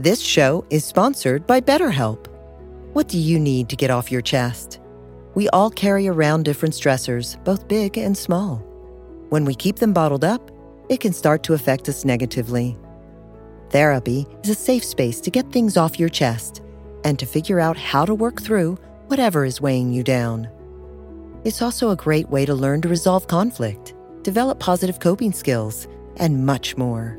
This show is sponsored by BetterHelp. What do you need to get off your chest? We all carry around different stressors, both big and small. When we keep them bottled up, it can start to affect us negatively. Therapy is a safe space to get things off your chest and to figure out how to work through whatever is weighing you down. It's also a great way to learn to resolve conflict, develop positive coping skills, and much more.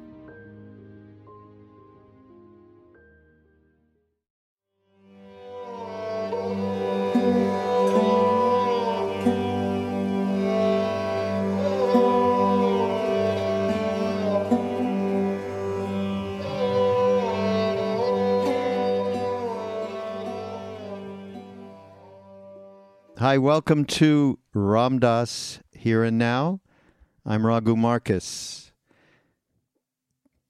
Hi, welcome to Ram Dass Here and Now. I'm Raghu Markus.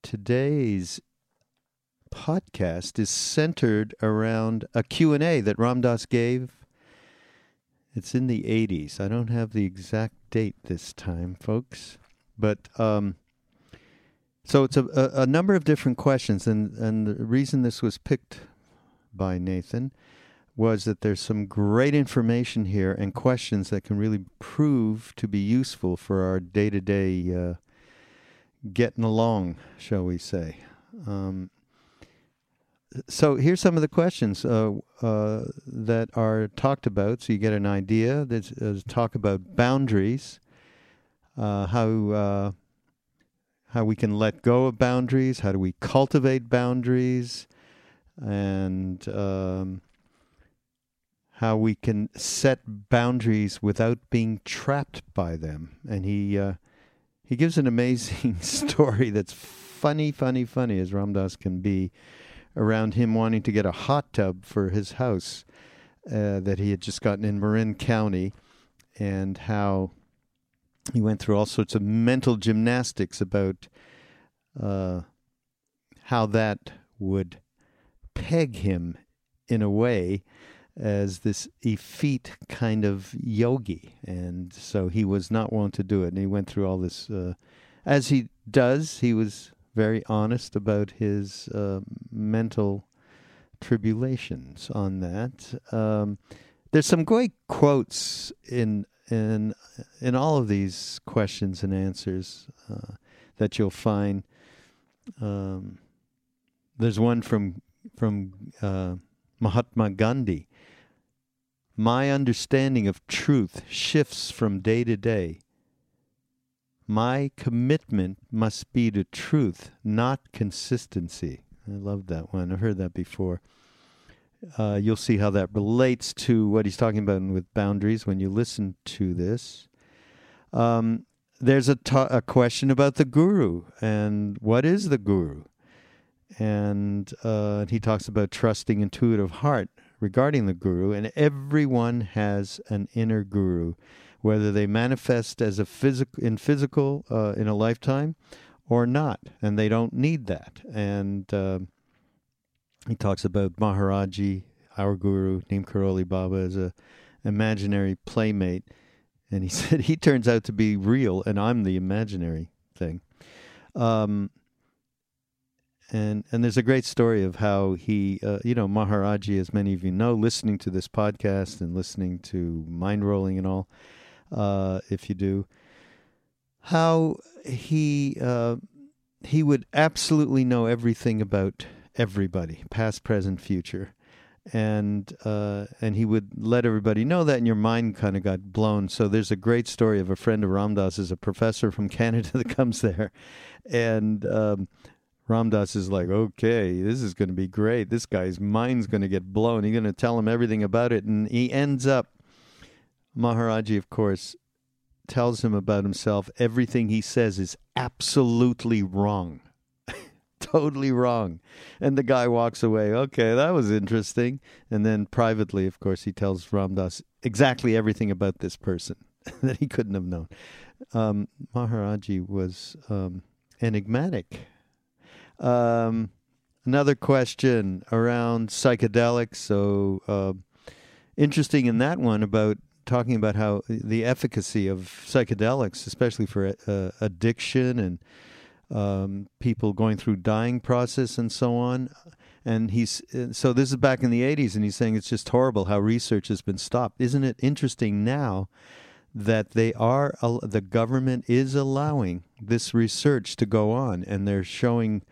Today's podcast is centered around a Q&A that Ram Dass gave. It's in the 80s. I don't have the exact date this time, folks. But um, so it's a, a, a number of different questions, and, and the reason this was picked by Nathan was that there's some great information here and questions that can really prove to be useful for our day to day getting along, shall we say. Um, so here's some of the questions uh, uh, that are talked about, so you get an idea. There's, talk about boundaries, uh, how uh, how we can let go of boundaries, how do we cultivate boundaries, and um, how we can set boundaries without being trapped by them. And he uh, he gives an amazing story that's funny, funny, funny as Ram Dass can be around him wanting to get a hot tub for his house uh, that he had just gotten in Marin County, and how he went through all sorts of mental gymnastics about uh, how that would peg him in a way as this effete kind of yogi. And so he was not willing to do it. And he went through all this, uh, as he does, he was very honest about his uh, mental tribulations on that. Um, there's some great quotes in in in all of these questions and answers uh, that you'll find. Um, there's one from from uh, Mahatma Gandhi. My understanding of truth shifts from day to day. My commitment must be to truth, not consistency. I love that one. I've heard that before. Uh, you'll see how that relates to what he's talking about with boundaries when you listen to this. Um, there's a, ta- a question about the guru and what is the guru? And uh, he talks about trusting intuitive heart regarding the guru, and everyone has an inner guru, whether they manifest as a physical in physical uh, in a lifetime or not, and they don't need that. And uh, he talks about Maharaji, our guru, Neem Karoli Baba, as a imaginary playmate, and he said he turns out to be real, and I'm the imaginary thing. Um, and and there's a great story of how he, uh, you know, Maharaji, as many of you know, listening to this podcast and listening to Mind Rolling and all, uh, if you do, how he uh, he would absolutely know everything about everybody, past, present, future, and uh, and he would let everybody know that, and your mind kind of got blown. So there's a great story of a friend of Ram Dass, is a professor from Canada that comes there, and. Um, Ram Dass is like, okay, this is going to be great. This guy's mind's going to get blown. He's going to tell him everything about it. And he ends up, Maharaji, of course, tells him about himself. Everything he says is absolutely wrong. totally wrong. And the guy walks away. Okay, that was interesting. And then privately, of course, he tells Ram Dass exactly everything about this person that he couldn't have known. Um, Maharaji was um, enigmatic um, another question around psychedelics. So uh, interesting in that one about talking about how the efficacy of psychedelics, especially for uh, addiction and um, people going through dying process and so on. And he's so this is back in the 80s, and he's saying it's just horrible how research has been stopped. Isn't it interesting now that they are the government is allowing this research to go on, and they're showing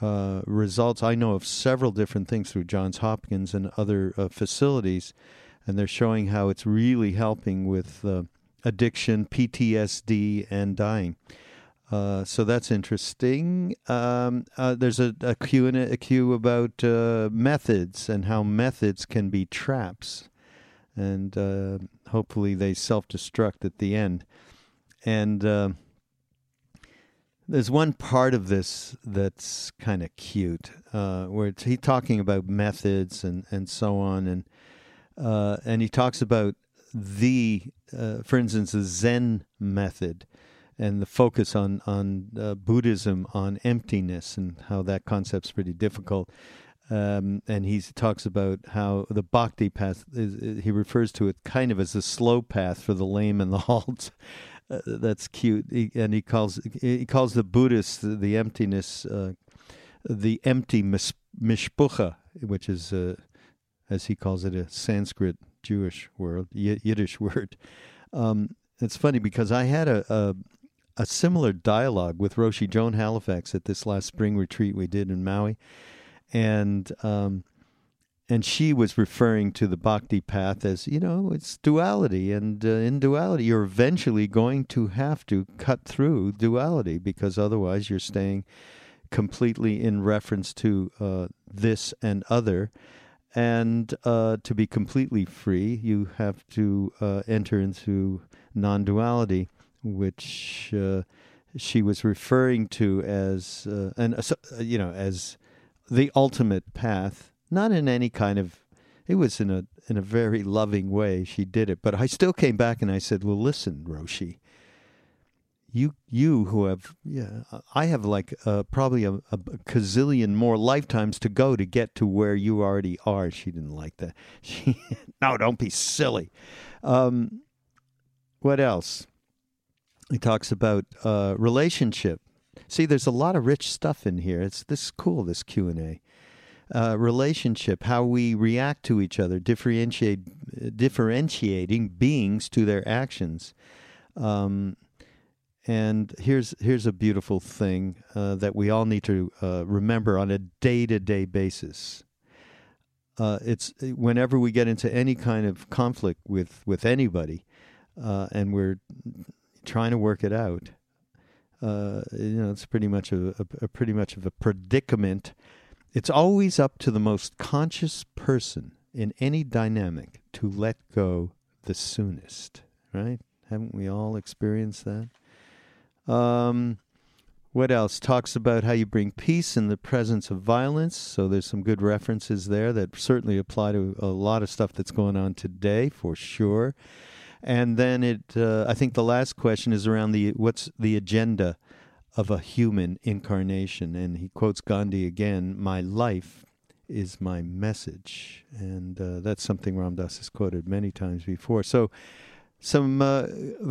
uh, results. I know of several different things through Johns Hopkins and other uh, facilities, and they're showing how it's really helping with uh, addiction, PTSD, and dying. Uh, so that's interesting. Um, uh, there's a, a Q and a, a Q about methods and how methods can be traps, and hopefully they self-destruct at the end. And there's one part of this that's kind of cute, uh, where he's talking about methods and, and so on, and uh, and he talks about the, uh, for instance, the Zen method, and the focus on on uh, Buddhism on emptiness and how that concept's pretty difficult. Um, and he talks about how the bhakti path is, he refers to it kind of as a slow path for the lame and the halt uh, that's cute. He, and he calls he calls the Buddhists the, the emptiness, uh, the empty mis- mishpucha, which is, uh, as he calls it, a Sanskrit Jewish word, y- Yiddish word. Um, it's funny because I had a, a, a similar dialogue with Roshi Joan Halifax at this last spring retreat we did in Maui, and um, and she was referring to the bhakti path as you know it's duality and uh, in duality you're eventually going to have to cut through duality because otherwise you're staying completely in reference to uh, this and other. And uh, to be completely free you have to uh, enter into non-duality which uh, she was referring to as uh, and you know as the ultimate path not in any kind of it was in a in a very loving way she did it. But i still came back and i said well listen roshi you you who have yeah i have like uh, probably a, a gazillion more lifetimes to go to get to where you already are. She didn't like that. She no don't be silly. Um, what else? He talks about uh, relationship. See there's a lot of rich stuff in here. It's this is cool this q&a uh, relationship, how we react to each other, differentiate, differentiating beings to their actions. Um, and here's here's a beautiful thing uh, that we all need to uh, remember on a day to day basis. Uh, it's whenever we get into any kind of conflict with with anybody, uh, and we're trying to work it out. Uh, you know, it's pretty much a, a, a pretty much of a predicament it's always up to the most conscious person in any dynamic to let go the soonest, right? Haven't we all experienced that? Um, what else? Talks about how you bring peace in the presence of violence. So there's some good references there that certainly apply to a lot of stuff that's going on today, for sure. And then it, uh, I think the last question is around the what's the agenda of a human incarnation. And he quotes Gandhi again My life is my message. And uh, that's something Ram Dass has quoted many times before. So, some uh,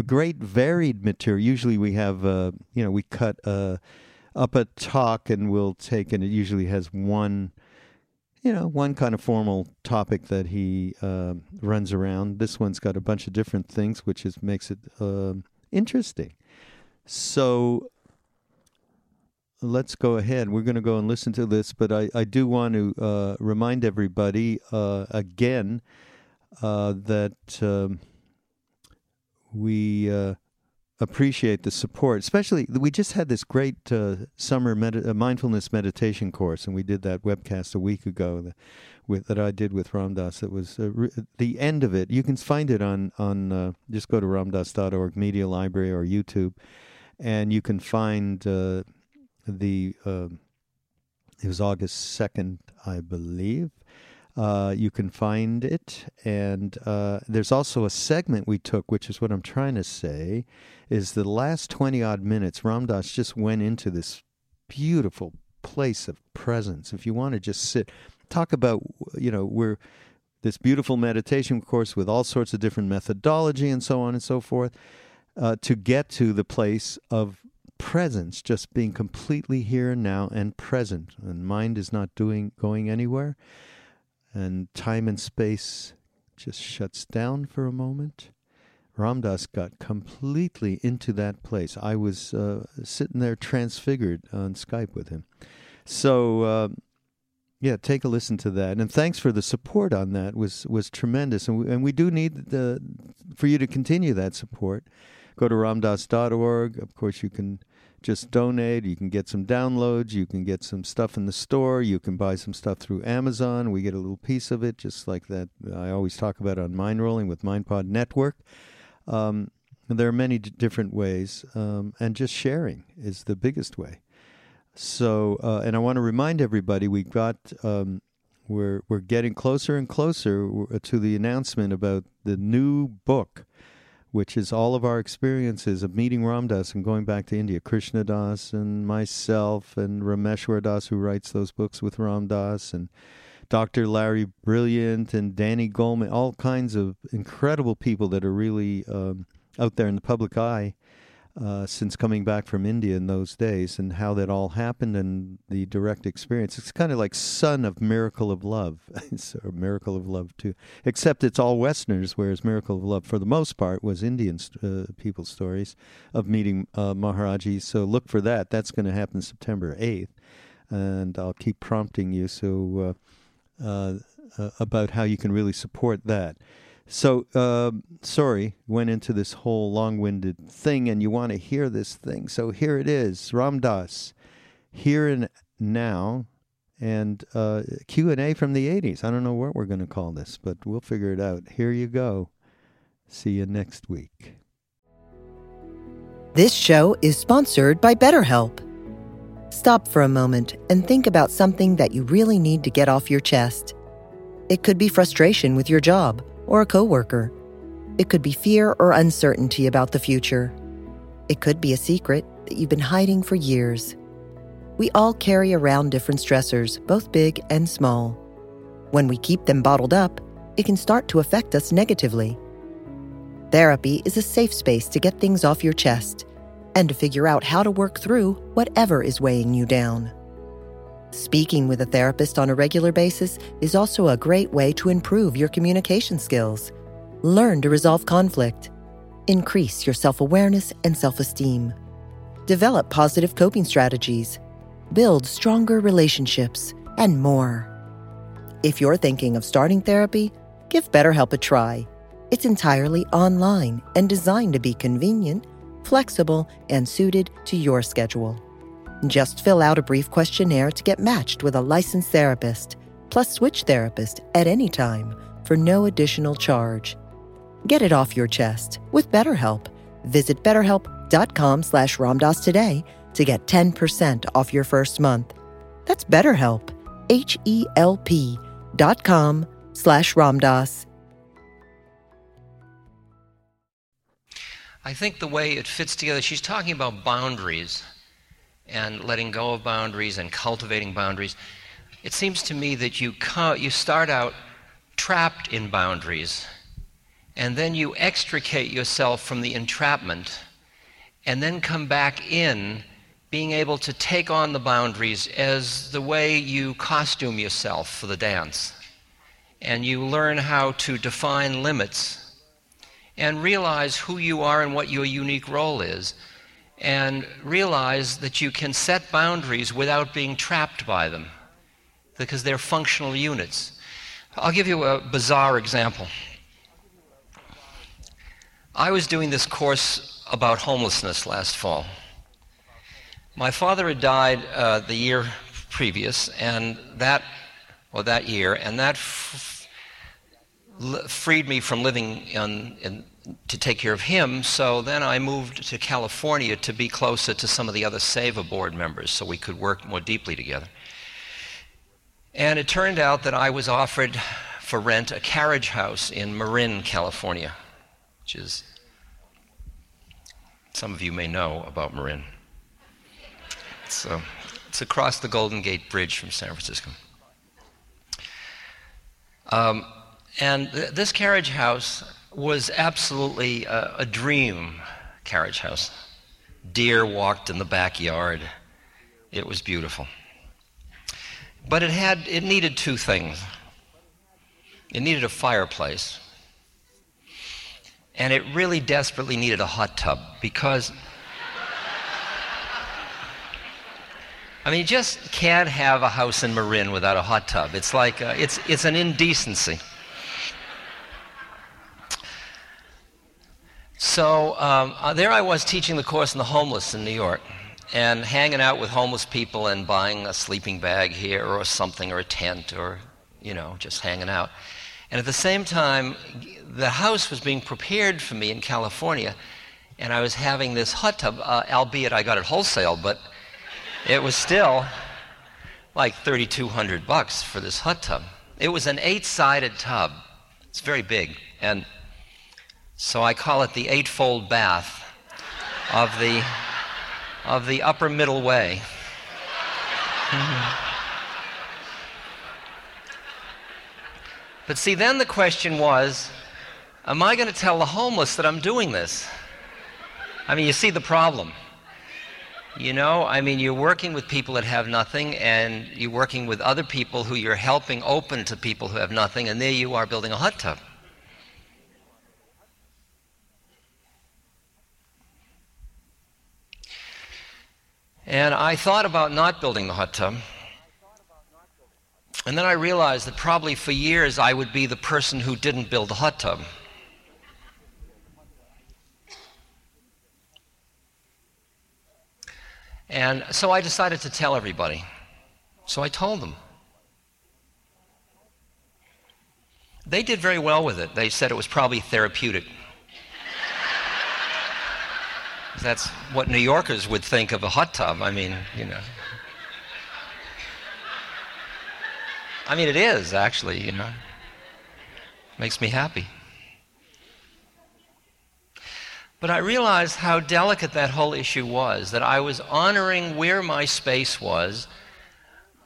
great varied material. Usually we have, uh, you know, we cut a, up a talk and we'll take, and it usually has one, you know, one kind of formal topic that he uh, runs around. This one's got a bunch of different things, which is makes it uh, interesting. So let's go ahead. We're going to go and listen to this, but I, I do want to uh, remind everybody uh, again uh, that um, we uh, appreciate the support. Especially, we just had this great uh, summer med- uh, mindfulness meditation course, and we did that webcast a week ago that, with, that I did with Ram Dass. It was re- the end of it. You can find it on on just go to ramdass.org media library or YouTube, and you can find the uh, it was August second, I believe. Uh, you can find it, and uh, there's also a segment we took, which is what I'm trying to say, is the last twenty odd minutes. Ram Dass just went into this beautiful place of presence. If you want to just sit, talk about, you know, we're this beautiful meditation course with all sorts of different methodology and so on and so forth, uh, to get to the place of presence, just being completely here and now and present, and mind is not doing going anywhere, and time and space just shuts down for a moment. Ram Dass got completely into that place. I was uh, sitting there transfigured on Skype with him. So, uh, yeah, take a listen to that, and thanks for the support on that. was was tremendous, and we, and we do need the for you to continue that support. Go to ramdass.org. Of course, you can just donate. You can get some downloads. You can get some stuff in the store. You can buy some stuff through Amazon. We get a little piece of it, just like that I always talk about on Mind Rolling with MindPod Network. Um, there are many d- different ways, um, and just sharing is the biggest way. So, uh, and I want to remind everybody we've got um, we're we're getting closer and closer to the announcement about the new book which is all of our experiences of meeting Ram Dass and going back to India. Krishna Das and myself and Rameshwar Das, who writes those books with Ram Dass, and Dr. Larry Brilliant and Danny Goleman, all kinds of incredible people that are really um, out there in the public eye uh, since coming back from India in those days and how that all happened and the direct experience. It's kind of like Son of Miracle of Love. or Miracle of Love, too. Except it's all Westerners, whereas Miracle of Love, for the most part, was Indian uh, people's stories of meeting uh, Maharaji. So look for that. That's going to happen September 8th. And I'll keep prompting you so uh, uh, about how you can really support that. So, uh, sorry, went into this whole long-winded thing, and you want to hear this thing. So here it is, Ram Dass, here and now, and uh, Q and A from the '80s. I don't know what we're going to call this, but we'll figure it out. Here you go. See you next week. This show is sponsored by BetterHelp. Stop for a moment and think about something that you really need to get off your chest. It could be frustration with your job or a coworker. It could be fear or uncertainty about the future. It could be a secret that you've been hiding for years. We all carry around different stressors, both big and small. When we keep them bottled up, it can start to affect us negatively. Therapy is a safe space to get things off your chest and to figure out how to work through whatever is weighing you down. Speaking with a therapist on a regular basis is also a great way to improve your communication skills. Learn to resolve conflict. Increase your self awareness and self esteem. Develop positive coping strategies. Build stronger relationships, and more. If you're thinking of starting therapy, give BetterHelp a try. It's entirely online and designed to be convenient, flexible, and suited to your schedule. Just fill out a brief questionnaire to get matched with a licensed therapist, plus switch therapist at any time for no additional charge. Get it off your chest with BetterHelp. Visit betterhelp.com slash ramdass today to get 10% off your first month. That's BetterHelp, H-E-L-P dot com slash ramdass. I think the way it fits together, she's talking about boundaries and letting go of boundaries and cultivating boundaries, it seems to me that you, co- you start out trapped in boundaries, and then you extricate yourself from the entrapment, and then come back in being able to take on the boundaries as the way you costume yourself for the dance. And you learn how to define limits and realize who you are and what your unique role is. And realize that you can set boundaries without being trapped by them because they're functional units. I'll give you a bizarre example. I was doing this course about homelessness last fall. My father had died uh, the year previous, and that, well, that year, and that f- freed me from living in, in, to take care of him. So then I moved to California to be closer to some of the other Seva board members so we could work more deeply together. And it turned out that I was offered for rent a carriage house in Marin, California, which is, some of you may know about Marin. Uh, it's across the Golden Gate Bridge from San Francisco. Um, and th- this carriage house was absolutely a, a dream carriage house. Deer walked in the backyard. It was beautiful. But it had it needed two things. It needed a fireplace. And it really desperately needed a hot tub because I mean, you just can't have a house in Marin without a hot tub. It's like, uh, it's, it's an indecency. So um, uh, there I was teaching the course on the homeless in New York and hanging out with homeless people and buying a sleeping bag here or something or a tent or, you know, just hanging out. And at the same time, the house was being prepared for me in California, and I was having this hot tub, uh, albeit I got it wholesale, but it was still like 3,200 bucks for this hot tub. It was an eight-sided tub. It's very big, and so I call it the eightfold bath of the of the upper middle way. but see, then the question was Am I going to tell the homeless that I'm doing this? I mean, you see the problem. You know, I mean, you're working with people that have nothing, and you're working with other people who you're helping open to people who have nothing, and there you are building a hot tub. And I thought about not building the hot tub. And then I realized that probably for years I would be the person who didn't build the hot tub. And so I decided to tell everybody. So I told them. They did very well with it. They said it was probably therapeutic. That's what New Yorkers would think of a hot tub. I mean, you know. I mean, it is actually, you know. Makes me happy. But I realized how delicate that whole issue was, that I was honoring where my space was.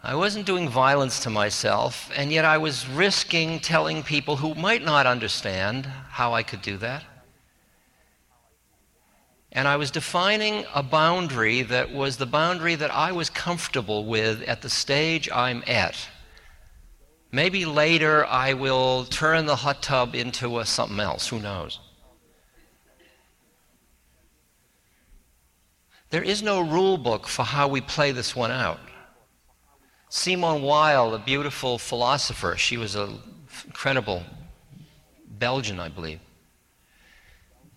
I wasn't doing violence to myself, and yet I was risking telling people who might not understand how I could do that. And I was defining a boundary that was the boundary that I was comfortable with at the stage I'm at. Maybe later I will turn the hot tub into a something else, who knows? There is no rule book for how we play this one out. Simone Weil, a beautiful philosopher, she was an incredible Belgian, I believe.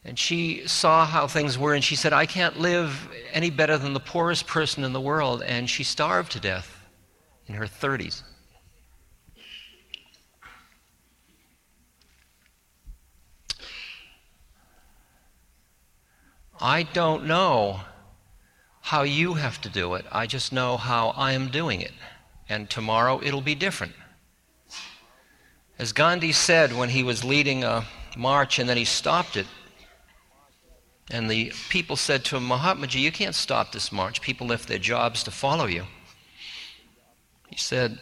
And she saw how things were, and she said, I can't live any better than the poorest person in the world. And she starved to death in her 30s. I don't know how you have to do it. I just know how I am doing it. And tomorrow it'll be different. As Gandhi said when he was leading a march and then he stopped it, and the people said to him, Mahatmaji, you can't stop this march. People left their jobs to follow you. He said,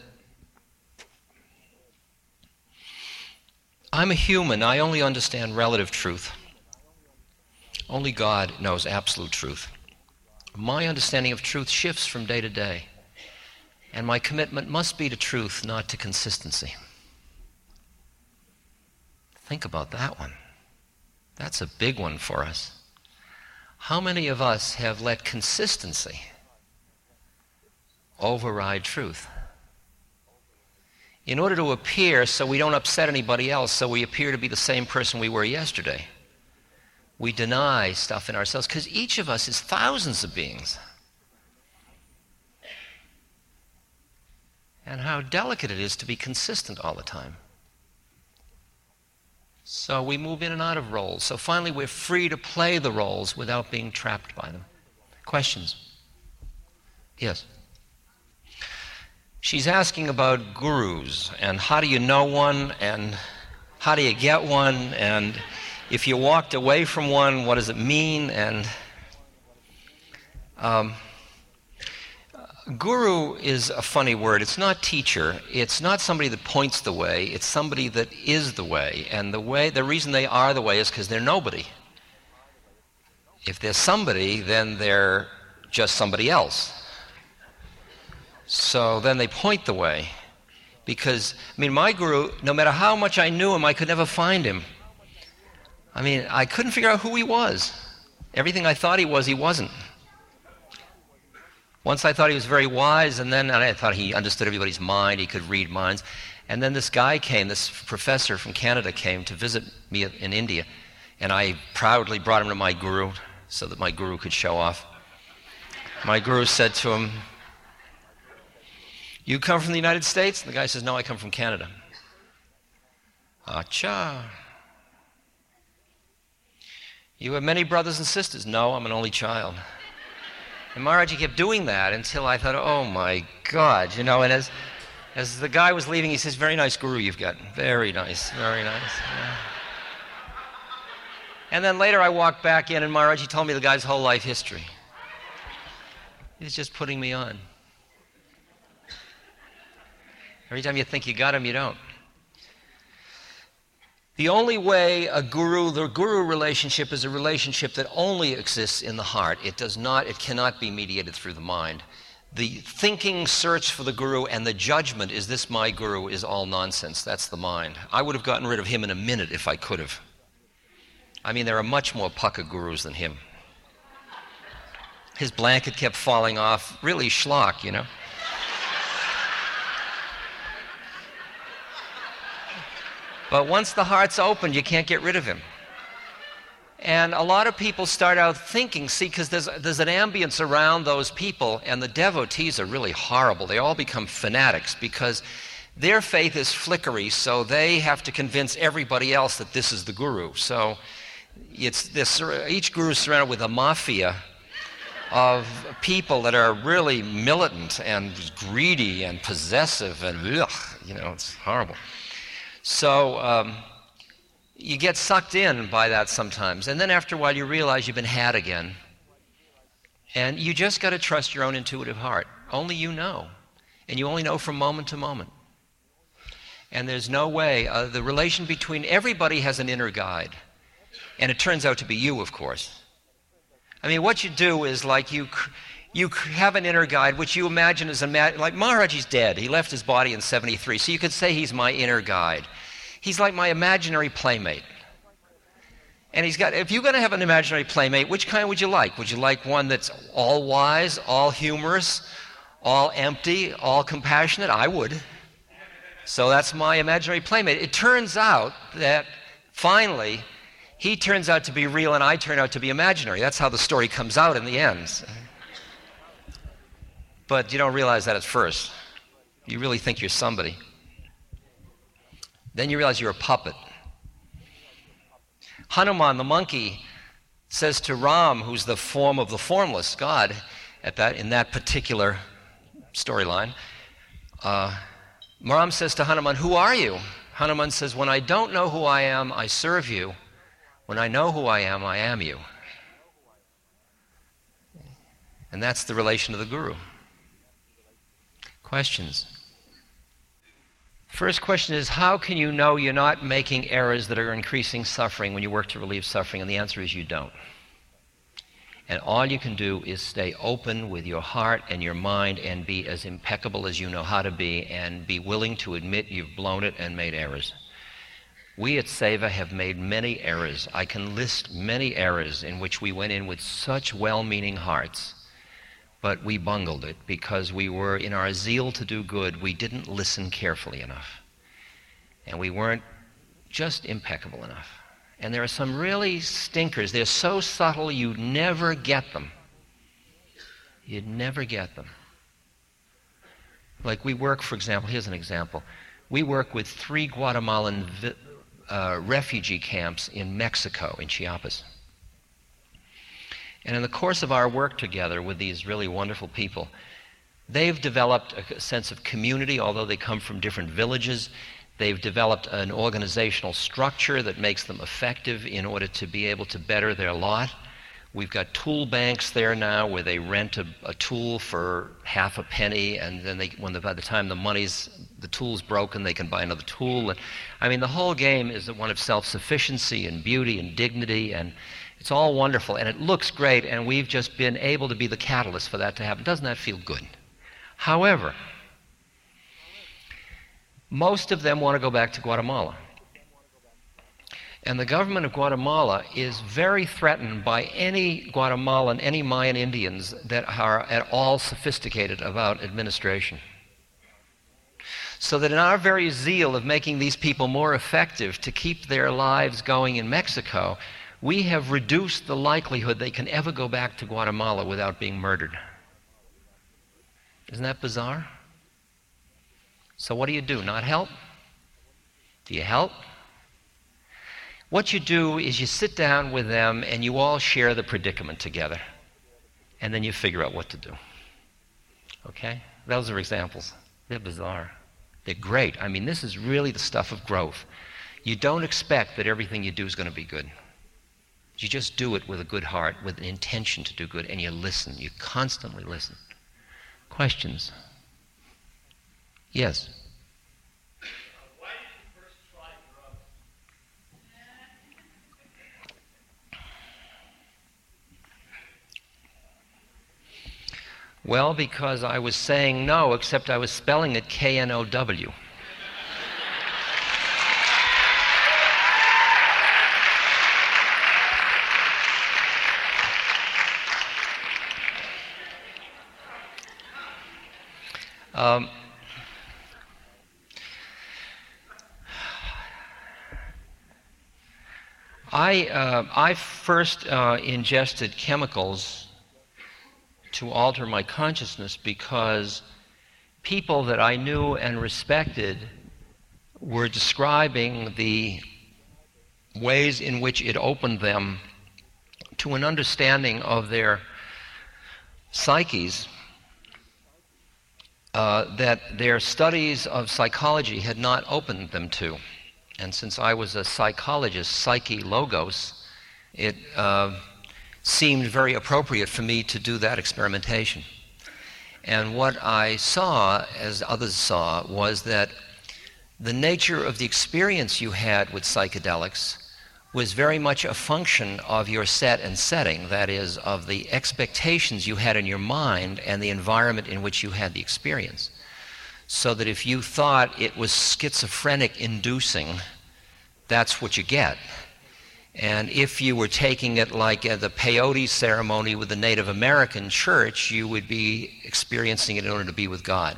I'm a human. I only understand relative truth. Only God knows absolute truth. My understanding of truth shifts from day to day. And my commitment must be to truth, not to consistency. Think about that one. That's a big one for us. How many of us have let consistency override truth? In order to appear so we don't upset anybody else, so we appear to be the same person we were yesterday, we deny stuff in ourselves because each of us is thousands of beings. And how delicate it is to be consistent all the time. So we move in and out of roles. So finally, we're free to play the roles without being trapped by them. Questions? Yes. She's asking about gurus and how do you know one and how do you get one and if you walked away from one, what does it mean? And um, Guru is a funny word. It's not teacher. It's not somebody that points the way. It's somebody that is the way. And the way, the reason they are the way is because they're nobody. If they're somebody, then they're just somebody else. So then they point the way. Because, I mean, my guru, no matter how much I knew him, I could never find him. I mean, I couldn't figure out who he was. Everything I thought he was, he wasn't. Once I thought he was very wise, and then I thought he understood everybody's mind, he could read minds. And then this guy came, this professor from Canada came to visit me in India, and I proudly brought him to my guru so that my guru could show off. My guru said to him, You come from the United States? And the guy says, No, I come from Canada. Acha. You have many brothers and sisters? No, I'm an only child. And Maharaji kept doing that until I thought, oh my God, you know. And as, as the guy was leaving, he says, Very nice guru you've got. Very nice, very nice. And then later I walked back in, and Maharaji told me the guy's whole life history. He's just putting me on. Every time you think you got him, you don't. The only way a guru, the guru relationship is a relationship that only exists in the heart. It does not, it cannot be mediated through the mind. The thinking search for the guru and the judgment, is this my guru, is all nonsense. That's the mind. I would have gotten rid of him in a minute if I could have. I mean, there are much more pucka gurus than him. His blanket kept falling off, really schlock, you know. But once the heart's opened, you can't get rid of him. And a lot of people start out thinking, see, because there's, there's an ambience around those people, and the devotees are really horrible. They all become fanatics because their faith is flickery, so they have to convince everybody else that this is the guru. So it's this, each guru is surrounded with a mafia of people that are really militant and greedy and possessive, and ugh, you know, it's horrible. So um, you get sucked in by that sometimes. And then after a while, you realize you've been had again. And you just got to trust your own intuitive heart. Only you know. And you only know from moment to moment. And there's no way, uh, the relation between everybody has an inner guide. And it turns out to be you, of course. I mean, what you do is like you you have an inner guide which you imagine is a like Maharaji's dead. He left his body in 73. So you could say he's my inner guide. He's like my imaginary playmate. And he's got, if you're going to have an imaginary playmate, which kind would you like? Would you like one that's all wise, all humorous, all empty, all compassionate? I would. So that's my imaginary playmate. It turns out that finally, he turns out to be real and I turn out to be imaginary. That's how the story comes out in the end. But you don't realize that at first. You really think you're somebody. Then you realize you're a puppet. Hanuman, the monkey, says to Ram, who's the form of the formless God, at that, in that particular storyline, uh, Ram says to Hanuman, Who are you? Hanuman says, When I don't know who I am, I serve you. When I know who I am, I am you. And that's the relation of the guru. Questions? First question is How can you know you're not making errors that are increasing suffering when you work to relieve suffering? And the answer is you don't. And all you can do is stay open with your heart and your mind and be as impeccable as you know how to be and be willing to admit you've blown it and made errors. We at Seva have made many errors. I can list many errors in which we went in with such well meaning hearts, but we bungled it because we were, in our zeal to do good, we didn't listen carefully enough. And we weren't just impeccable enough. And there are some really stinkers. They're so subtle you'd never get them. You'd never get them. Like we work, for example, here's an example. We work with three Guatemalan vi- uh, refugee camps in Mexico, in Chiapas. And in the course of our work together with these really wonderful people, they've developed a sense of community, although they come from different villages. They've developed an organizational structure that makes them effective in order to be able to better their lot. We've got tool banks there now where they rent a, a tool for half a penny, and then they, when the, by the time the money's the tool's broken, they can buy another tool. I mean, the whole game is one of self-sufficiency and beauty and dignity, and it's all wonderful, and it looks great, and we've just been able to be the catalyst for that to happen. Doesn't that feel good? However, most of them want to go back to Guatemala. And the government of Guatemala is very threatened by any Guatemalan, any Mayan Indians that are at all sophisticated about administration. So that in our very zeal of making these people more effective to keep their lives going in Mexico, we have reduced the likelihood they can ever go back to Guatemala without being murdered. Isn't that bizarre? So, what do you do? Not help? Do you help? What you do is you sit down with them and you all share the predicament together. And then you figure out what to do. Okay? Those are examples. They're bizarre. They're great. I mean, this is really the stuff of growth. You don't expect that everything you do is going to be good. You just do it with a good heart, with an intention to do good, and you listen. You constantly listen. Questions? Yes. Well, because I was saying no, except I was spelling it K N O W. Um, I, uh, I first uh, ingested chemicals to alter my consciousness because people that I knew and respected were describing the ways in which it opened them to an understanding of their psyches uh, that their studies of psychology had not opened them to. And since I was a psychologist, psyche logos, it uh, seemed very appropriate for me to do that experimentation. And what I saw, as others saw, was that the nature of the experience you had with psychedelics was very much a function of your set and setting, that is, of the expectations you had in your mind and the environment in which you had the experience. So that if you thought it was schizophrenic inducing, that's what you get. And if you were taking it like at the peyote ceremony with the Native American church, you would be experiencing it in order to be with God.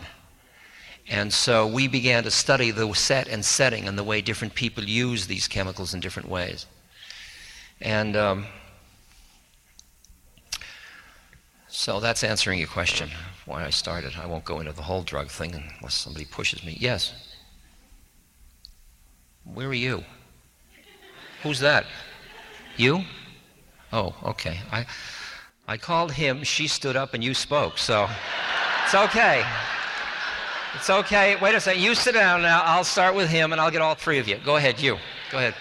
And so we began to study the set and setting and the way different people use these chemicals in different ways. And um, so that's answering your question, why I started. I won't go into the whole drug thing unless somebody pushes me. Yes? Where are you? Who's that? You? Oh, okay. I, I called him, she stood up, and you spoke, so it's okay. It's okay. Wait a second. You sit down now. I'll start with him, and I'll get all three of you. Go ahead, you. Go ahead.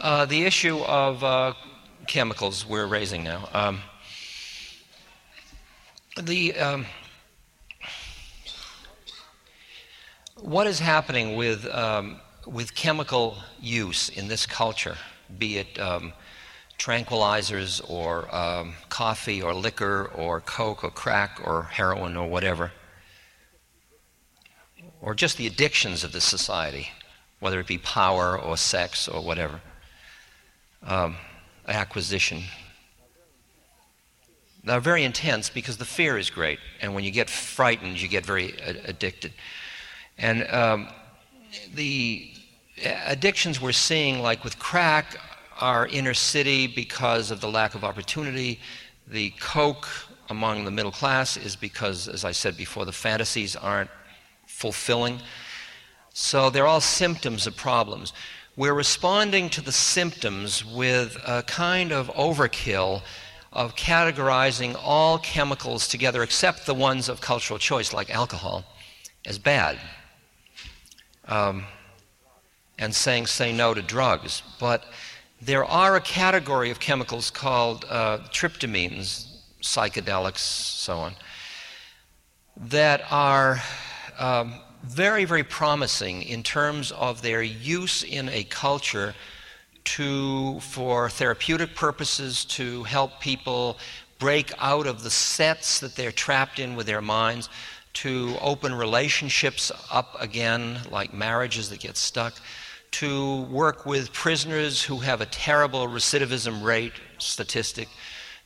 Uh, the issue of uh, chemicals we're raising now. Um, the um, what is happening with um, with chemical use in this culture, be it um, tranquilizers or um, coffee or liquor or coke or crack or heroin or whatever, or just the addictions of the society, whether it be power or sex or whatever, um, acquisition. They're very intense because the fear is great, and when you get frightened, you get very addicted. And um, the addictions we're seeing, like with crack, are inner city because of the lack of opportunity. The coke among the middle class is because, as I said before, the fantasies aren't fulfilling. So they're all symptoms of problems. We're responding to the symptoms with a kind of overkill of categorizing all chemicals together, except the ones of cultural choice, like alcohol, as bad. Um, and saying say no to drugs. But there are a category of chemicals called uh, tryptamines, psychedelics, so on, that are um, very, very promising in terms of their use in a culture to, for therapeutic purposes, to help people break out of the sets that they're trapped in with their minds, to open relationships up again, like marriages that get stuck to work with prisoners who have a terrible recidivism rate statistic,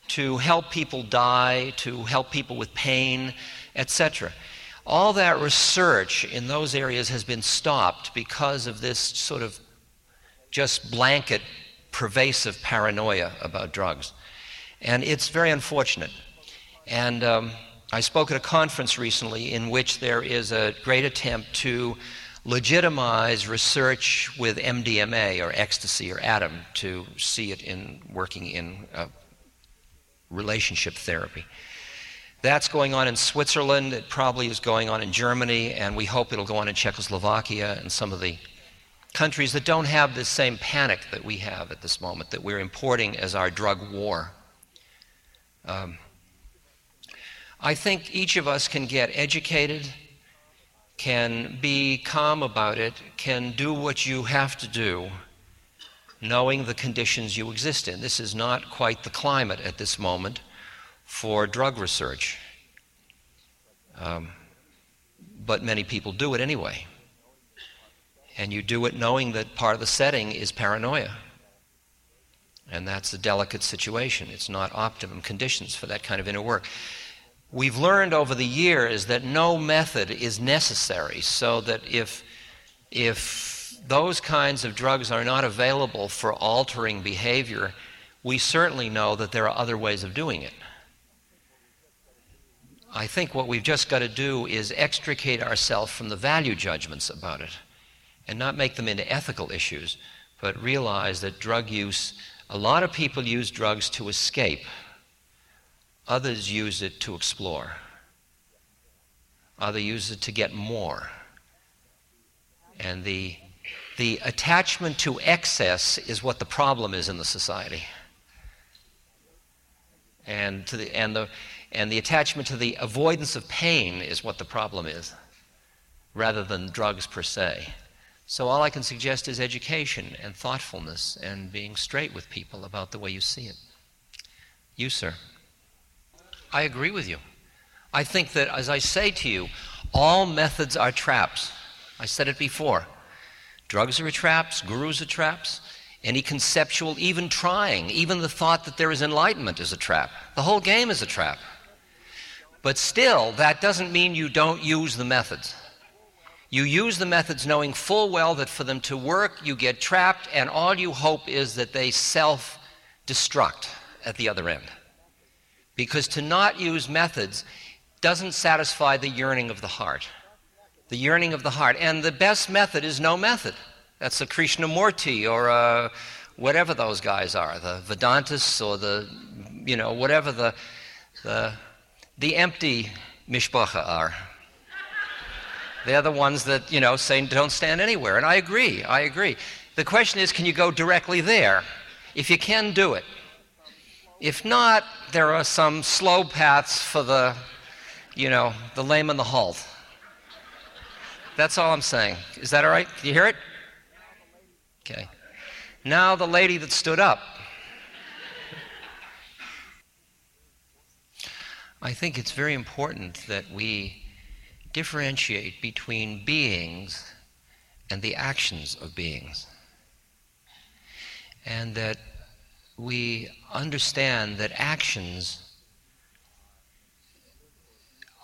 to help people die, to help people with pain, etc. All that research in those areas has been stopped because of this sort of just blanket, pervasive paranoia about drugs. And it's very unfortunate. And um, I spoke at a conference recently in which there is a great attempt to legitimize research with MDMA or ecstasy or Adam to see it in working in uh, relationship therapy. That's going on in Switzerland. It probably is going on in Germany, and we hope it'll go on in Czechoslovakia and some of the countries that don't have this same panic that we have at this moment, that we're importing as our drug war. Um, I think each of us can get educated can be calm about it, can do what you have to do, knowing the conditions you exist in. This is not quite the climate at this moment for drug research. Um, but many people do it anyway. And you do it knowing that part of the setting is paranoia. And that's a delicate situation. It's not optimum conditions for that kind of inner work. We've learned over the years that no method is necessary, so that if, if those kinds of drugs are not available for altering behavior, we certainly know that there are other ways of doing it. I think what we've just got to do is extricate ourselves from the value judgments about it and not make them into ethical issues, but realize that drug use, a lot of people use drugs to escape Others use it to explore. Others use it to get more. And the, the attachment to excess is what the problem is in the society. And, the, and, the, and the attachment to the avoidance of pain is what the problem is, rather than drugs per se. So, all I can suggest is education and thoughtfulness and being straight with people about the way you see it. You, sir. I agree with you. I think that, as I say to you, all methods are traps. I said it before. Drugs are traps, gurus are traps. Any conceptual, even trying, even the thought that there is enlightenment is a trap. The whole game is a trap. But still, that doesn't mean you don't use the methods. You use the methods knowing full well that for them to work, you get trapped, and all you hope is that they self destruct at the other end. Because to not use methods doesn't satisfy the yearning of the heart. The yearning of the heart. And the best method is no method. That's a Krishnamurti or a, whatever those guys are, the Vedantists or the, you know, whatever the, the, the empty mishpacha are. They're the ones that, you know, say don't stand anywhere. And I agree, I agree. The question is, can you go directly there? If you can do it, if not, there are some slow paths for the, you know, the lame and the halt. That's all I'm saying. Is that all right? Can you hear it? Okay. Now the lady that stood up. I think it's very important that we differentiate between beings and the actions of beings. And that we understand that actions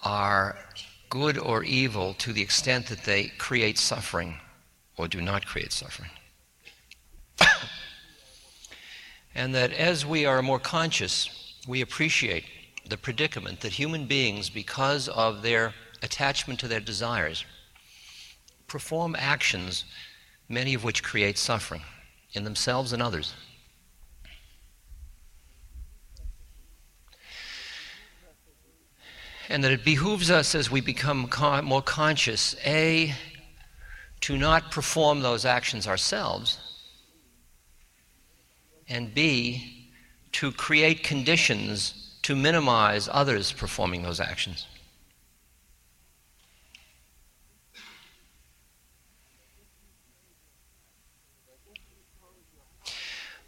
are good or evil to the extent that they create suffering or do not create suffering. and that as we are more conscious, we appreciate the predicament that human beings, because of their attachment to their desires, perform actions, many of which create suffering in themselves and others. And that it behooves us as we become con- more conscious, A, to not perform those actions ourselves, and B, to create conditions to minimize others performing those actions.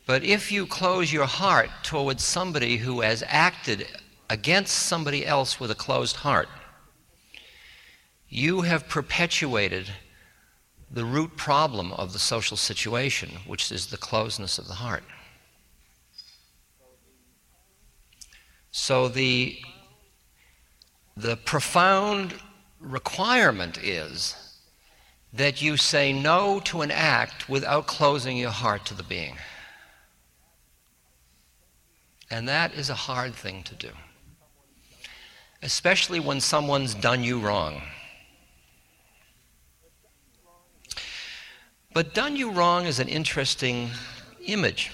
But if you close your heart towards somebody who has acted against somebody else with a closed heart, you have perpetuated the root problem of the social situation, which is the closeness of the heart. So the, the profound requirement is that you say no to an act without closing your heart to the being. And that is a hard thing to do, especially when someone's done you wrong. But done you wrong is an interesting image.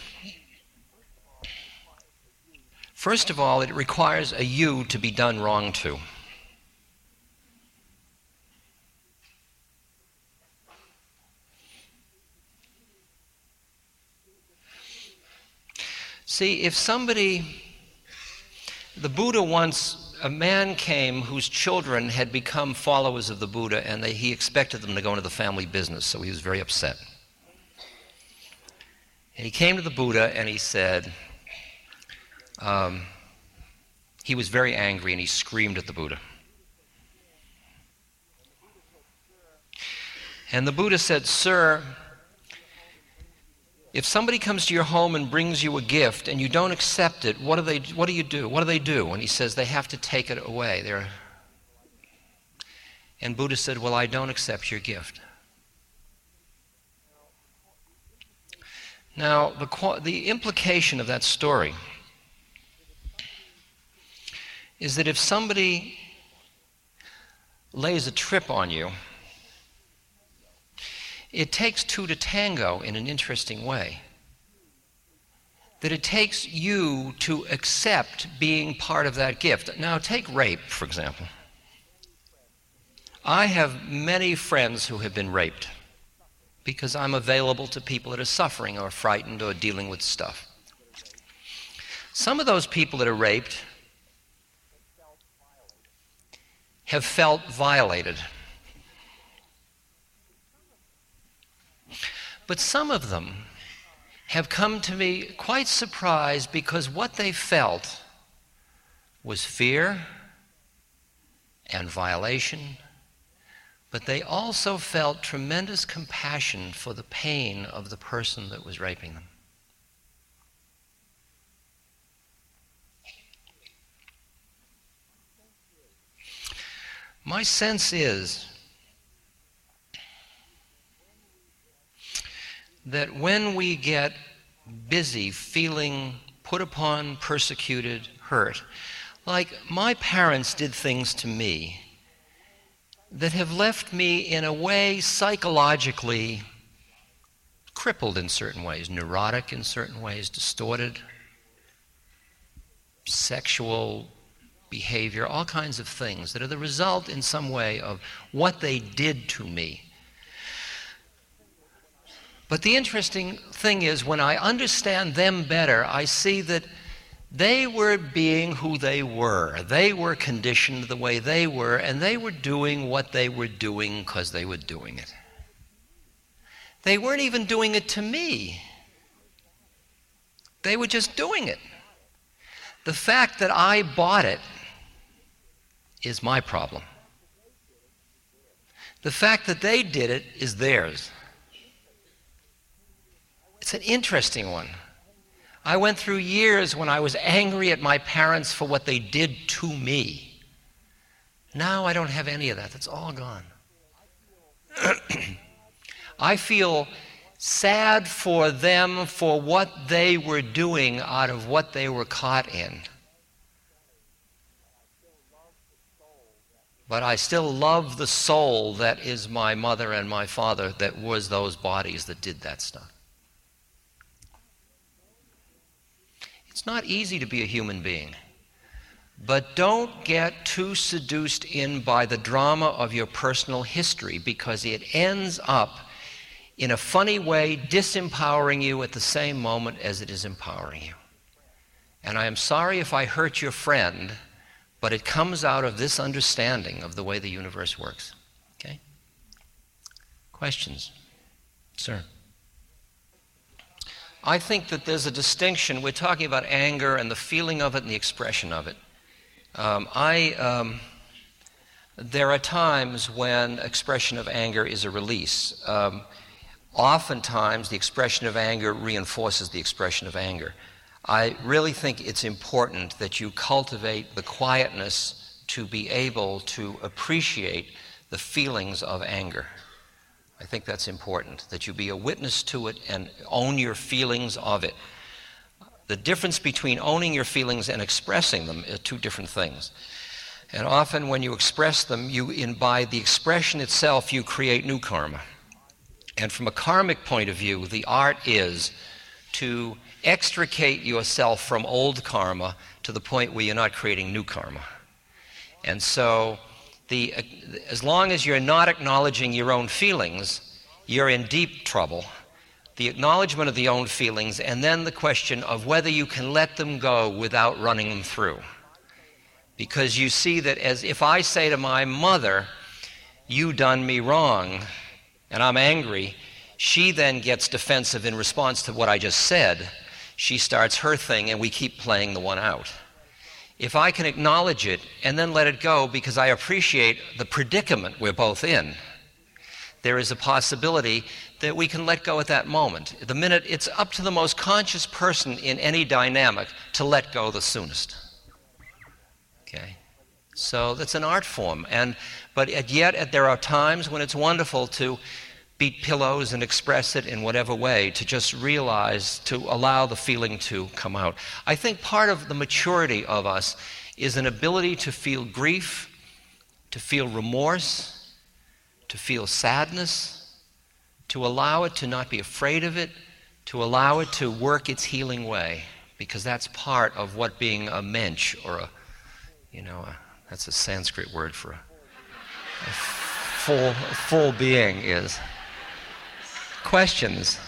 First of all, it requires a you to be done wrong to. See, if somebody, the Buddha once, a man came whose children had become followers of the Buddha and they, he expected them to go into the family business, so he was very upset. And he came to the Buddha and he said, um, he was very angry and he screamed at the Buddha. And the Buddha said, Sir, if somebody comes to your home and brings you a gift and you don't accept it, what do, they, what do you do? What do they do? And he says, they have to take it away. They're... And Buddha said, Well, I don't accept your gift. Now, the, the implication of that story is that if somebody lays a trip on you, it takes two to tango in an interesting way. That it takes you to accept being part of that gift. Now, take rape, for example. I have many friends who have been raped because I'm available to people that are suffering or frightened or dealing with stuff. Some of those people that are raped have felt violated. But some of them have come to me quite surprised because what they felt was fear and violation, but they also felt tremendous compassion for the pain of the person that was raping them. My sense is that when we get busy feeling put upon, persecuted, hurt, like my parents did things to me that have left me in a way psychologically crippled in certain ways, neurotic in certain ways, distorted, sexual behavior, all kinds of things that are the result in some way of what they did to me but the interesting thing is, when I understand them better, I see that they were being who they were. They were conditioned the way they were, and they were doing what they were doing because they were doing it. They weren't even doing it to me, they were just doing it. The fact that I bought it is my problem. The fact that they did it is theirs. It's an interesting one. I went through years when I was angry at my parents for what they did to me. Now I don't have any of that. That's all gone. I feel sad for them for what they were doing out of what they were caught in. But I still love the soul that is my mother and my father that was those bodies that did that stuff. Not easy to be a human being. But don't get too seduced in by the drama of your personal history because it ends up in a funny way disempowering you at the same moment as it is empowering you. And I am sorry if I hurt your friend but it comes out of this understanding of the way the universe works. Okay? Questions? Sir. I think that there's a distinction. We're talking about anger and the feeling of it and the expression of it. Um, I, um, there are times when expression of anger is a release. Um, oftentimes, the expression of anger reinforces the expression of anger. I really think it's important that you cultivate the quietness to be able to appreciate the feelings of anger. I think that's important, that you be a witness to it and own your feelings of it. The difference between owning your feelings and expressing them are two different things. And often when you express them, you in by the expression itself you create new karma. And from a karmic point of view, the art is to extricate yourself from old karma to the point where you're not creating new karma. And so, the, uh, as long as you're not acknowledging your own feelings, you're in deep trouble. The acknowledgement of the own feelings, and then the question of whether you can let them go without running them through. Because you see that as if I say to my mother, You done me wrong, and I'm angry, she then gets defensive in response to what I just said she starts her thing, and we keep playing the one out. If I can acknowledge it and then let it go because I appreciate the predicament we're both in, there is a possibility that we can let go at that moment. The minute it's up to the most conscious person in any dynamic to let go the soonest. Okay? So that's an art form. And, but yet, there are times when it's wonderful to beat pillows and express it in whatever way, to just realize, to allow the feeling to come out. I think part of the maturity of us is an ability to feel grief, to feel remorse, to feel sadness, to allow it to not be afraid of it, to allow it to work its healing way, because that's part of what being a mensch or a, you know, a, that's a Sanskrit word for a, a full, full being is questions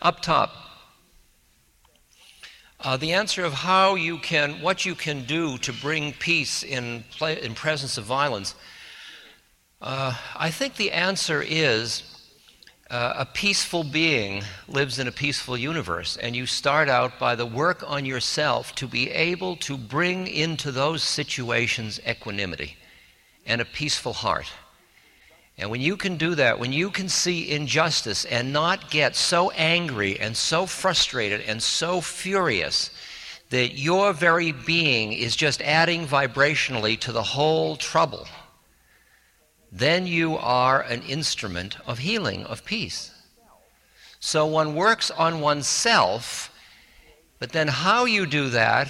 up top. Uh, the answer of how you can, what you can do to bring peace in, in presence of violence, uh, I think the answer is uh, a peaceful being lives in a peaceful universe, and you start out by the work on yourself to be able to bring into those situations equanimity and a peaceful heart. And when you can do that, when you can see injustice and not get so angry and so frustrated and so furious that your very being is just adding vibrationally to the whole trouble, then you are an instrument of healing, of peace. So one works on oneself, but then how you do that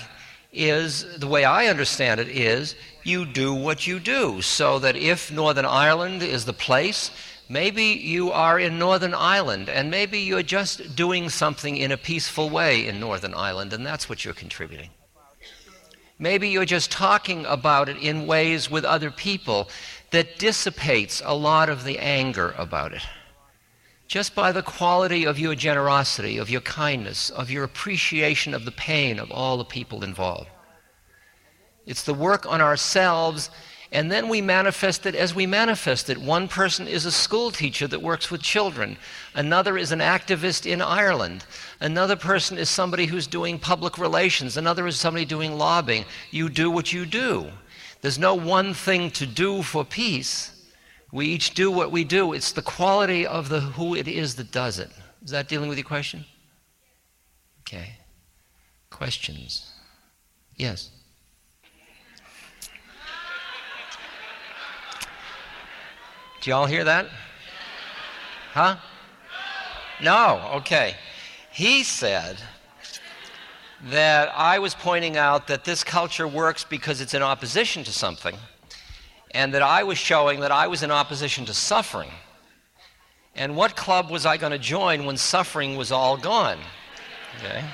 is the way I understand it is you do what you do. So that if Northern Ireland is the place, maybe you are in Northern Ireland, and maybe you're just doing something in a peaceful way in Northern Ireland, and that's what you're contributing. Maybe you're just talking about it in ways with other people that dissipates a lot of the anger about it. Just by the quality of your generosity, of your kindness, of your appreciation of the pain of all the people involved. It's the work on ourselves, and then we manifest it as we manifest it. One person is a school teacher that works with children, another is an activist in Ireland, another person is somebody who's doing public relations, another is somebody doing lobbying. You do what you do. There's no one thing to do for peace. We each do what we do. It's the quality of the who it is that does it. Is that dealing with your question? Okay. Questions? Yes. Do y'all hear that? Huh? No, okay. He said that I was pointing out that this culture works because it's in opposition to something, and that I was showing that I was in opposition to suffering. And what club was I going to join when suffering was all gone? Okay.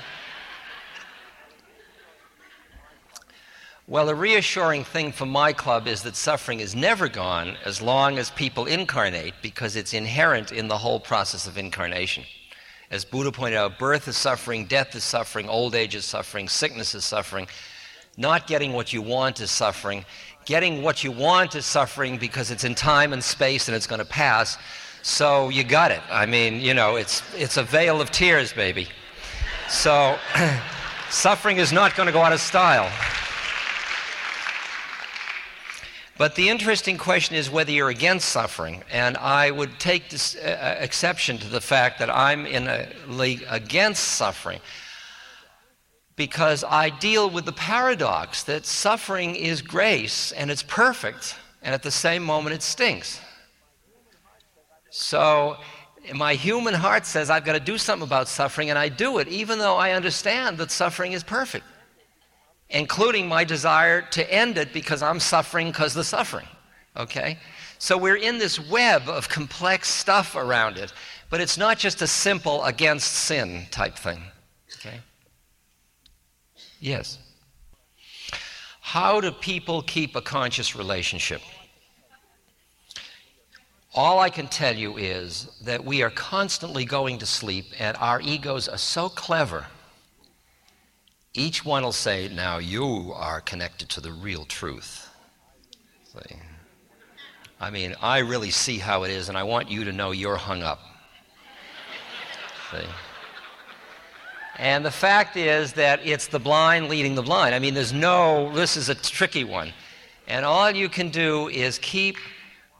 Well, a reassuring thing for my club is that suffering is never gone as long as people incarnate because it's inherent in the whole process of incarnation. As Buddha pointed out, birth is suffering, death is suffering, old age is suffering, sickness is suffering. Not getting what you want is suffering. Getting what you want is suffering because it's in time and space and it's going to pass. So you got it. I mean, you know, it's, it's a veil of tears, baby. So suffering is not going to go out of style. But the interesting question is whether you're against suffering. And I would take this, uh, uh, exception to the fact that I'm in a league against suffering because I deal with the paradox that suffering is grace and it's perfect, and at the same moment it stinks. So my human heart says I've got to do something about suffering, and I do it, even though I understand that suffering is perfect including my desire to end it because I'm suffering because of the suffering. Okay? So we're in this web of complex stuff around it, but it's not just a simple against sin type thing. Yes. How do people keep a conscious relationship? All I can tell you is that we are constantly going to sleep, and our egos are so clever each one will say, Now you are connected to the real truth. See? I mean, I really see how it is, and I want you to know you're hung up. See? And the fact is that it's the blind leading the blind. I mean, there's no, this is a tricky one. And all you can do is keep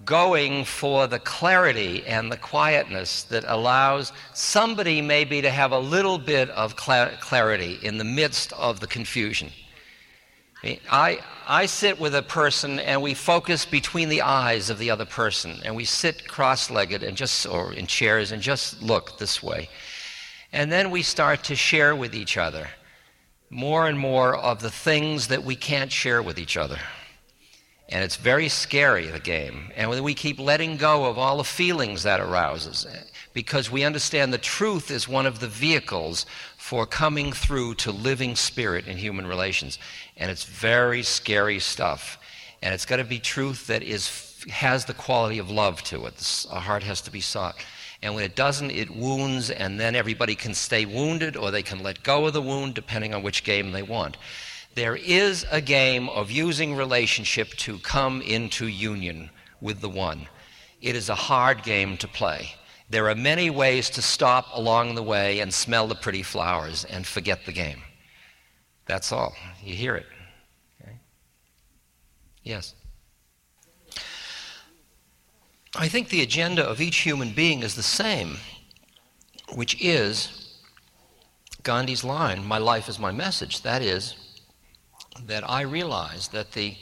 going for the clarity and the quietness that allows somebody maybe to have a little bit of clarity in the midst of the confusion. I, I sit with a person and we focus between the eyes of the other person and we sit cross legged and just, or in chairs and just look this way. And then we start to share with each other more and more of the things that we can't share with each other. And it's very scary, the game. And we keep letting go of all the feelings that arouses because we understand the truth is one of the vehicles for coming through to living spirit in human relations. And it's very scary stuff. And it's got to be truth that is, has the quality of love to it. A heart has to be sought. And when it doesn't, it wounds, and then everybody can stay wounded or they can let go of the wound depending on which game they want. There is a game of using relationship to come into union with the one. It is a hard game to play. There are many ways to stop along the way and smell the pretty flowers and forget the game. That's all. You hear it. Okay? Yes. I think the agenda of each human being is the same, which is Gandhi's line, My life is my message. That is, that I realize that the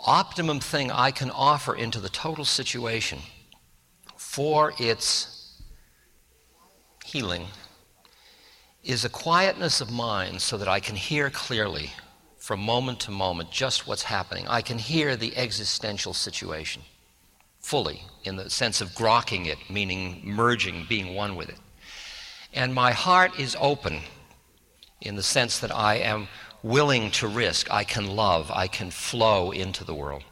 optimum thing I can offer into the total situation for its healing is a quietness of mind so that I can hear clearly from moment to moment just what's happening. I can hear the existential situation fully in the sense of grokking it, meaning merging, being one with it. And my heart is open in the sense that I am willing to risk. I can love. I can flow into the world.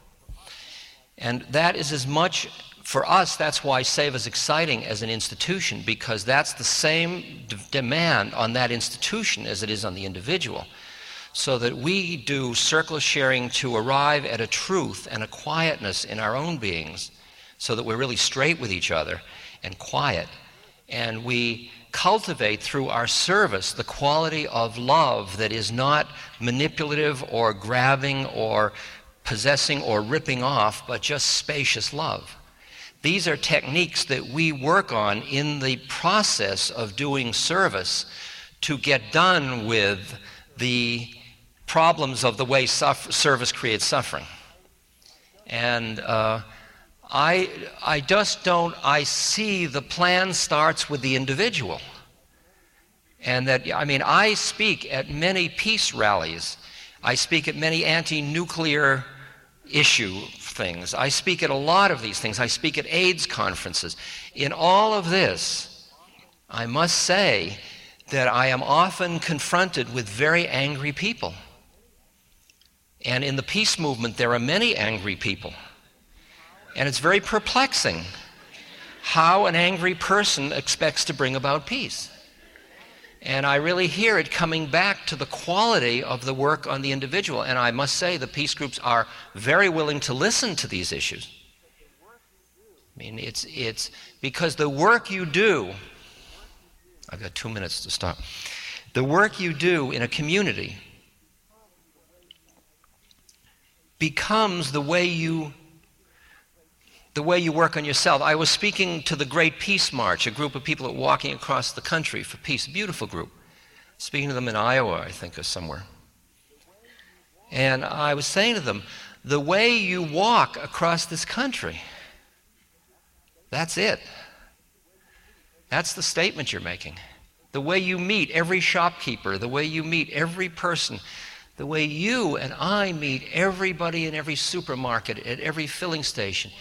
And that is as much, for us, that's why Seva is exciting as an institution, because that's the same d- demand on that institution as it is on the individual. So that we do circle sharing to arrive at a truth and a quietness in our own beings, so that we're really straight with each other and quiet. And we cultivate through our service the quality of love that is not manipulative or grabbing or possessing or ripping off, but just spacious love. These are techniques that we work on in the process of doing service to get done with the problems of the way suffer- service creates suffering. And uh, I, I just don't, I see the plan starts with the individual. And that, I mean, I speak at many peace rallies, I speak at many anti nuclear issue things, I speak at a lot of these things, I speak at AIDS conferences. In all of this, I must say that I am often confronted with very angry people. And in the peace movement, there are many angry people. And it's very perplexing how an angry person expects to bring about peace. And I really hear it coming back to the quality of the work on the individual. And I must say, the peace groups are very willing to listen to these issues. I mean, it's, it's because the work you do, I've got two minutes to stop. The work you do in a community becomes the way you the way you work on yourself. I was speaking to the Great Peace March, a group of people that walking across the country for peace, a beautiful group. Speaking to them in Iowa, I think, or somewhere. And I was saying to them, the way you walk across this country, that's it. That's the statement you're making. The way you meet every shopkeeper, the way you meet every person, the way you and I meet everybody in every supermarket, at every filling station.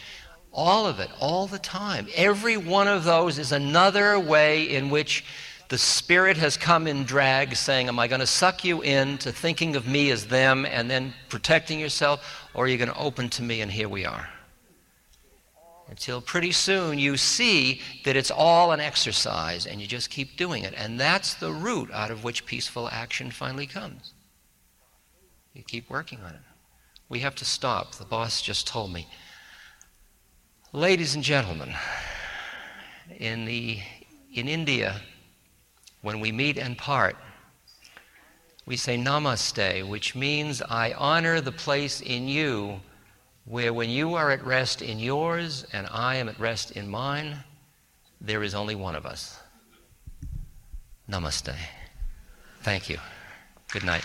All of it, all the time. Every one of those is another way in which the Spirit has come in drag, saying, Am I going to suck you into thinking of me as them and then protecting yourself, or are you going to open to me and here we are? Until pretty soon you see that it's all an exercise and you just keep doing it. And that's the root out of which peaceful action finally comes. You keep working on it. We have to stop. The boss just told me. Ladies and gentlemen, in, the, in India, when we meet and part, we say namaste, which means I honor the place in you where when you are at rest in yours and I am at rest in mine, there is only one of us. Namaste. Thank you. Good night.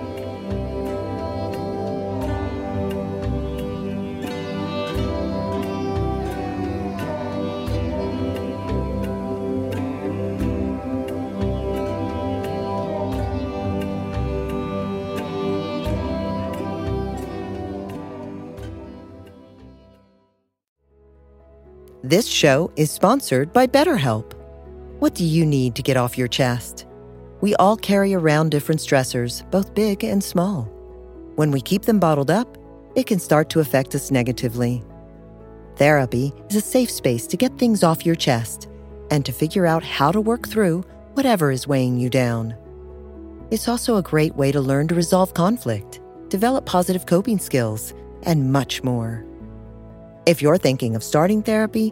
This show is sponsored by BetterHelp. What do you need to get off your chest? We all carry around different stressors, both big and small. When we keep them bottled up, it can start to affect us negatively. Therapy is a safe space to get things off your chest and to figure out how to work through whatever is weighing you down. It's also a great way to learn to resolve conflict, develop positive coping skills, and much more. If you're thinking of starting therapy,